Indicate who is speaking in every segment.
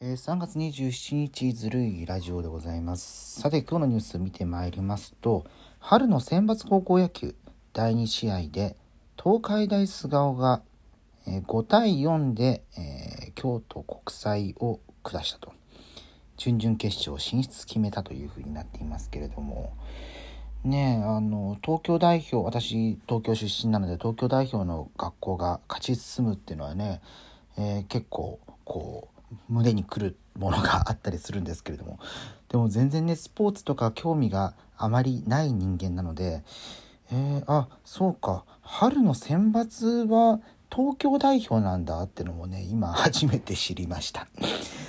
Speaker 1: えー、3月27日ずるいラジオでございます。さて今日のニュース見てまいりますと春の選抜高校野球第2試合で東海大菅生が、えー、5対4で、えー、京都国際を下したと。準々決勝進出決めたというふうになっていますけれども。ねえあの東京代表私東京出身なので東京代表の学校が勝ち進むっていうのはね、え結構こう胸にくるものがあったりするんですけれども。でも全然ねスポーツとか興味があまりない人間なのでえー、あそうか。春の選抜は東京代表なんだってのもね今初めて知りました。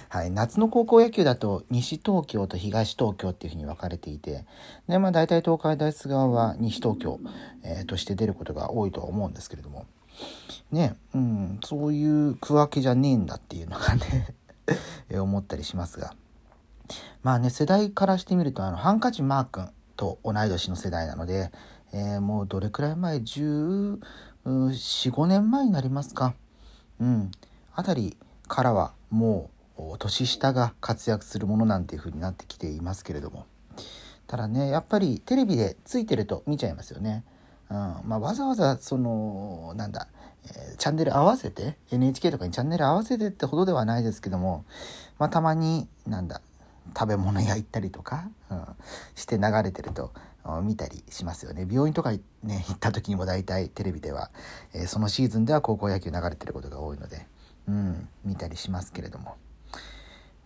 Speaker 1: はい、夏の高校野球だと西東京と東東京っていうふうに分かれていてで、まあ、大体東海大菅生は西東京、えー、として出ることが多いとは思うんですけれども。ね、うん、そういう区分けじゃねえんだっていうのがね 思ったりしますが。まあね、世代からしてみると、あの、ハンカチマー君と同い年の世代なので、えー、もうどれくらい前、14、5年前になりますか。うん。あたりからはもう年下が活躍するものなんていう風になってきていますけれども。ただね、やっぱりテレビでついてると見ちゃいますよね。うん。まあ、わざわざそのなんだ、えー、チャンネル合わせて NHK とかにチャンネル合わせてってほどではないですけども、まあ、たまになんだ食べ物屋行ったりとか、うん、して流れてると見たりしますよね。病院とかね行った時にも大体テレビでは、えー、そのシーズンでは高校野球流れてることが多いので、うん、見たりしますけれども。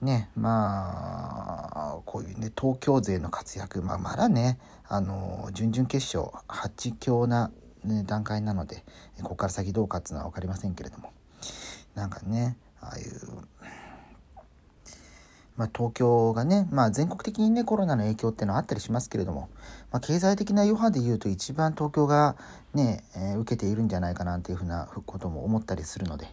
Speaker 1: ねまあこういうね東京勢の活躍、まあ、まだねあの準々決勝8強な、ね、段階なのでここから先どうかっていうのは分かりませんけれどもなんかねああいう、まあ、東京がね、まあ、全国的にねコロナの影響っていうのはあったりしますけれども、まあ、経済的な余波で言うと一番東京がね、えー、受けているんじゃないかなっていうふうなことも思ったりするので。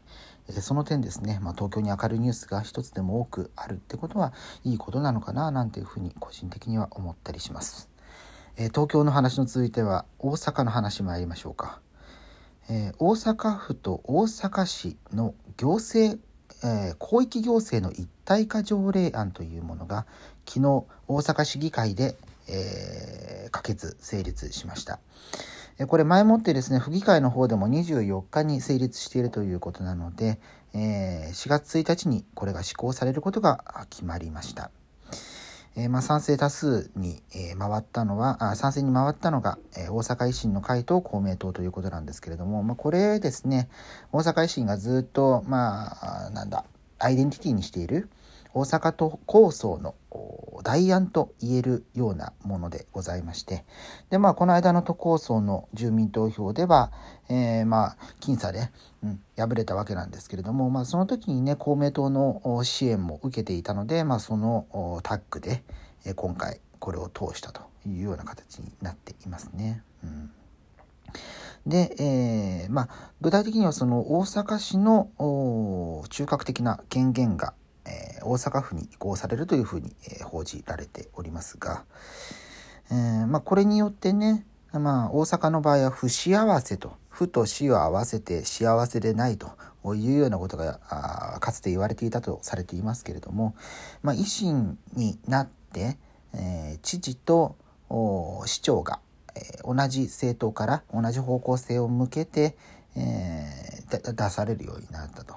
Speaker 1: その点ですね、まあ、東京に明るいニュースが一つでも多くあるってことはいいことなのかななんていうふうに個人的には思ったりします。えー、東京の話の続いては大阪の話参りましょうか。えー、大阪府と大阪市の行政、えー、広域行政の一体化条例案というものが昨日大阪市議会で、えー可決成立しました。これ前もってですね、府議会の方でも24日に成立しているということなので、え4月1日にこれが施行されることが決まりました。えまあ、賛成多数に、え回ったのはあ、賛成に回ったのが、え大阪維新の会と公明党ということなんですけれども、まあ、これですね、大阪維新がずっと、まあ、なんだ、アイデンティティにしている大阪都構想の代案と言えるようなものでございまして、で、まあ、この間の都構想の住民投票では、えー、まあ、僅差で、うん、敗れたわけなんですけれども、まあ、その時にね、公明党の支援も受けていたので、まあ、そのタッグで、今回これを通したというような形になっていますね。うんで、えー、まあ、具体的にはその大阪市の中核的な権限がえー、大阪府に移行されるというふうに、えー、報じられておりますが、えー、まあ、これによってね、まあ、大阪の場合は不幸せと府と市を合わせて幸せでないというようなことがかつて言われていたとされていますけれども、まあ、維新になって、え知事と市長が、え同じ政党から同じ方向性を向けて、え出されるようになったと。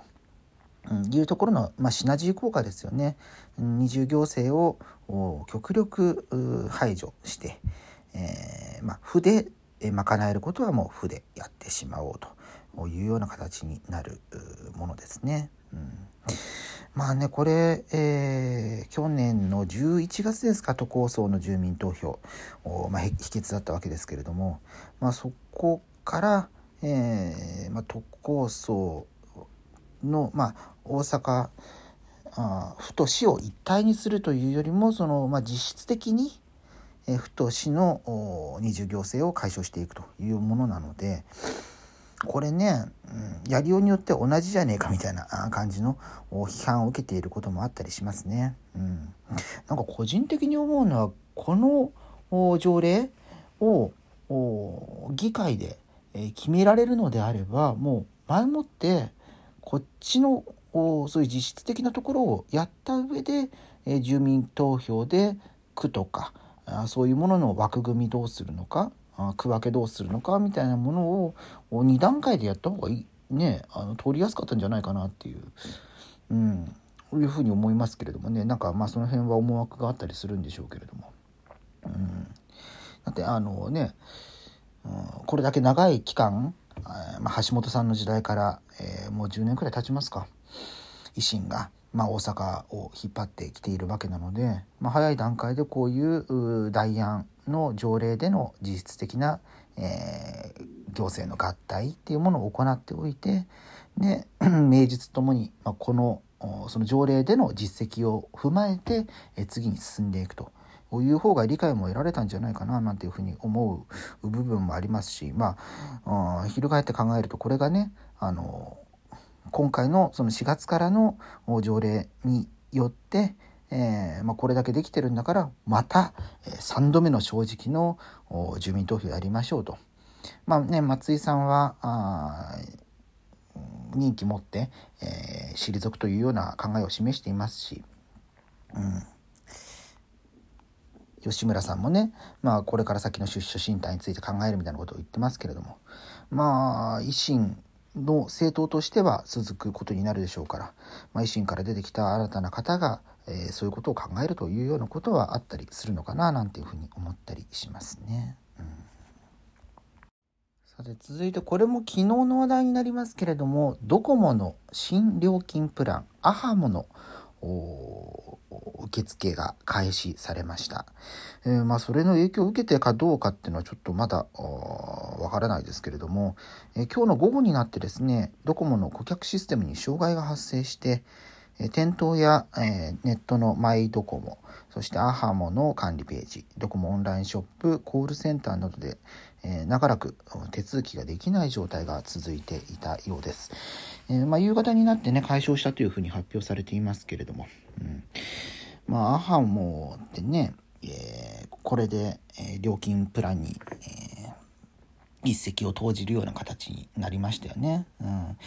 Speaker 1: いうところの、まあ、シナジー効果ですよね。二重行政を極力排除して、えー、まあ、負で賄えることはもう負でやってしまおうというような形になるものですね。うん、まあねこれ、えー、去年の11月ですか都構想の住民投票、まあ、秘訣だったわけですけれども、まあ、そこから、えーまあ、都構想の、まあ、大阪あ府と市を一体にするというよりもその、まあ、実質的に、え府と市の二重行政を解消していくというものなのでこれね、うん、やりようによって同じじゃねえかみたいな感じの批判を受けていることもあったりしますね。うん、なんか個人的に思うのはこの条例を議会で決められるのであればもう前もってこっちのそういう実質的なところをやった上で、え住民投票で区とかあそういうものの枠組みどうするのかあ区分けどうするのかみたいなものを2段階でやった方がいい。ねあの通りやすかったんじゃないかなっていう、うん、いうふうに思いますけれどもね。なんかまあその辺は思惑があったりするんでしょうけれども。うん、だってあのね、うん、これだけ長い期間、まあ、橋本さんの時代から、えー、もう10年くらい経ちますか維新が、まあ、大阪を引っ張ってきているわけなので、まあ、早い段階でこういう代案の条例での実質的な、えー、行政の合体っていうものを行っておいてで 名実ともに、まあ、このその条例での実績を踏まえて、え次に進んでいくと。いう方が理解も得られたんじゃないかななんていうふうに思う部分もありますしまあ、翻って考えるとこれがねあの今回のその4月からの条例によって、えー、まあ、これだけできてるんだからまた3度目の正直の住民投票やりましょうと。まあね、松井さんはあ任期持って、えー、退くというような考えを示していますし、うん、吉村さんもね、まあ、これから先の出処進退について考えるみたいなことを言ってますけれどもまあ維新の政党としては続くことになるでしょうから、まあ、維新から出てきた新たな方が、えー、そういうことを考えるというようなことはあったりするのかななんていうふうに思ったりしますね。うんさて続いてこれも昨日の話題になりますけれどもドコモの新料金プランアハモの受付が開始されました。えー、まあ、それの影響を受けてかどうかっていうのはちょっとまだわからないですけれども、え、今日の午後になってですね、ドコモの顧客システムに障害が発生して、え、店頭や、えネットのマイドコモ、そしてアハモの管理ページ、ドコモオンラインショップ、コールセンターなどで、え長らく手続きができない状態が続いていたようです。え、まあ、夕方になってね、解消したというふうに発表されていますけれども、うん、まあ、アハモってね、えー、これで、えー、料金プランに、え一石を投じるような形になりましたよね。うん、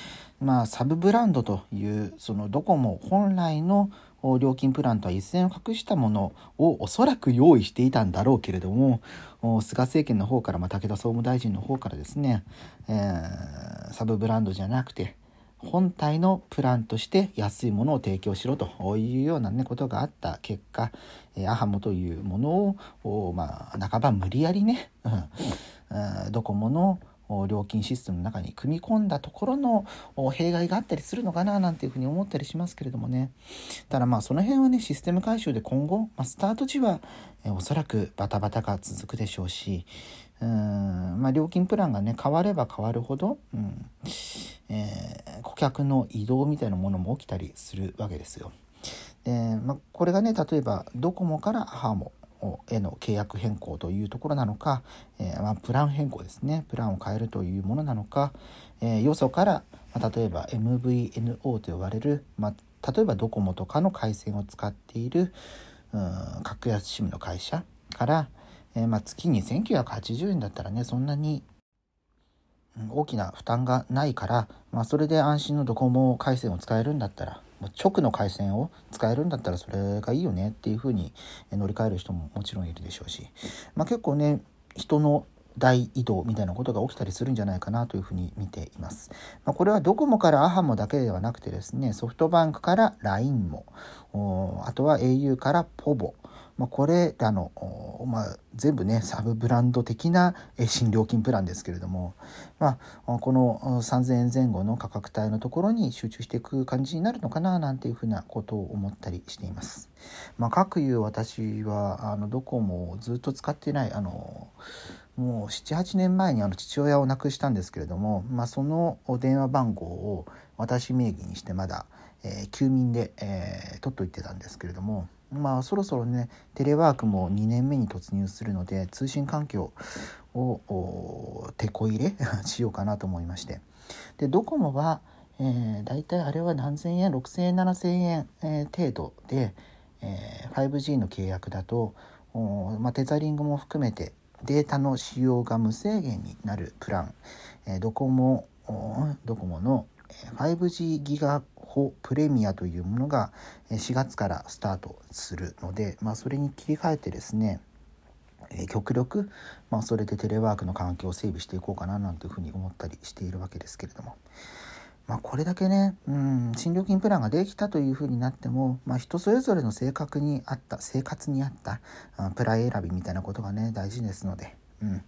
Speaker 1: まあサブブランドというそのドコモ本来の料金プランとは一線を画したものをおそらく用意していたんだろうけれども菅政権の方から、まあ、武田総務大臣の方からですね、えー、サブブランドじゃなくて本体のプランとして安いものを提供しろというような、ね、ことがあった結果、えアハモというものを、まあ、半ば無理やりね、うん、ドコモの料金システムの中に組み込んだところの弊害があったりするのかななんていうふうに思ったりしますけれどもね。ただまあその辺はねシステム改修で今後、まあ、スタート時は、えおそらくバタバタが続くでしょうしうん。まあ、料金プランがね変われば変わるほど、うん。えー、顧客の移動みたいなものも起きたりするわけですよ。でまあ、これがね例えばドコモからハーモへの契約変更というところなのか、えー、まあ、プラン変更ですね。プランを変えるというものなのか、えー、よそから、まあ、例えば MVNO と呼ばれる、まあ、例えばドコモとかの回線を使っているうん格安 SIM の会社から、えー、まあ、月に1980円だったらねそんなに大きな負担がないから、まあ、それで安心のドコモ回線を使えるんだったらもう直の回線を使えるんだったらそれがいいよねっていうふうに乗り換える人ももちろんいるでしょうし、まあ、結構ね人の大移動みたいなことが起きたりするんじゃないかなというふうに見ています。まあ、これはドコモからアハモだけではなくてですねソフトバンクから LINE もあとは au からポボまあ、これらの、まあ、全部ねサブブランド的な新料金プランですけれども、まあ、この3,000円前後の価格帯のところに集中していく感じになるのかななんていうふうなことを思ったりしています。まあ、各いう私はあのドコモをずっと使ってないあのもう78年前にあの父親を亡くしたんですけれども、まあ、その電話番号を私名義にしてまだ、えー、休眠で、えー、取っといてたんですけれどもまあそろそろねテレワークも2年目に突入するので通信環境をてこ入れ しようかなと思いまして。でドコモは、えー、大体あれは何千円6,000円7,000円、えー、程度で、えー、5G の契約だとまあ、テザリングも含めてデータの使用が無制限になるプラン、えー、ドコモドコモの 5G ギガホプレミアというものが4月からスタートするので、まあ、それに切り替えてですね極力、まあ、それでテレワークの環境を整備していこうかななんていうふうに思ったりしているわけですけれども、まあ、これだけね、うん、新料金プランができたというふうになっても、まあ、人それぞれの性格に合った生活に合ったプラン選びみたいなことがね大事ですので、うん、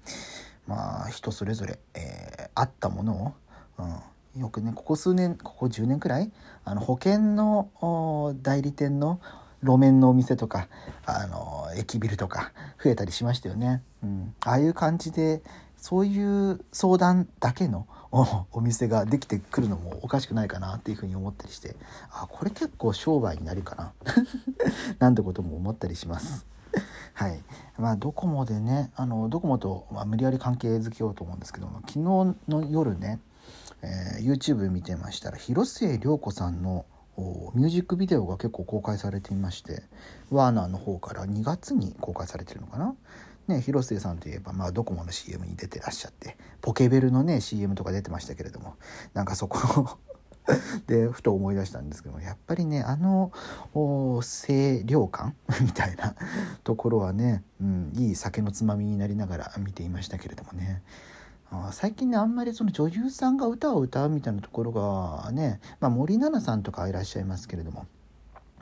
Speaker 1: まあ人それぞれ、えー、合ったものを、うん、よくねここ数年ここ10年くらいあの保険の代理店の路面のお店とかあの駅ビルとか増えたりしましたよね。うん、ああいう感じでそういう相談だけのお店ができてくるのもおかしくないかなっていうふうに思ったりしてあこれ結構商売になるかな なんてことも思ったりします。はい、まあドコモでねあのドコモと、まあ、無理やり関係づけようと思うんですけども昨日の夜ね、えー、YouTube 見てましたら広末涼子さんのミュージックビデオが結構公開されていましてワーナーの方から2月に公開されてるのかな？ね、広末さんといえば、まあ、ドコモの CM に出てらっしゃってポケベルのね CM とか出てましたけれどもなんかそこ でふと思い出したんですけどもやっぱりねあの清涼感？みたいなところはね、うん、いい酒のつまみになりながら見ていましたけれどもね最近ねあんまりその女優さんが歌を歌うみたいなところがね、まあ、森七菜さんとかいらっしゃいますけれども、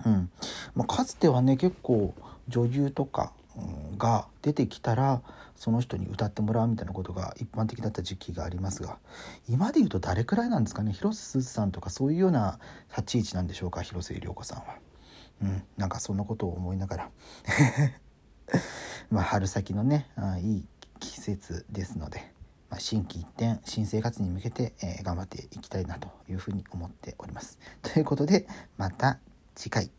Speaker 1: うん。まあ、かつてはね結構女優とかが出てきたらその人に歌ってもらうみたいなことが一般的だった時期がありますが今で言うと誰くらいなんですかね？広瀬すずさんとかそういうような立ち位置なんでしょうか？広末涼子さんは。うん、なんかそんなことを思いながら。まあ春先のねあいい季節ですので。まあ、新規一転新生活に向けて、え、頑張っていきたいなというふうに思っております。ということでまた次回。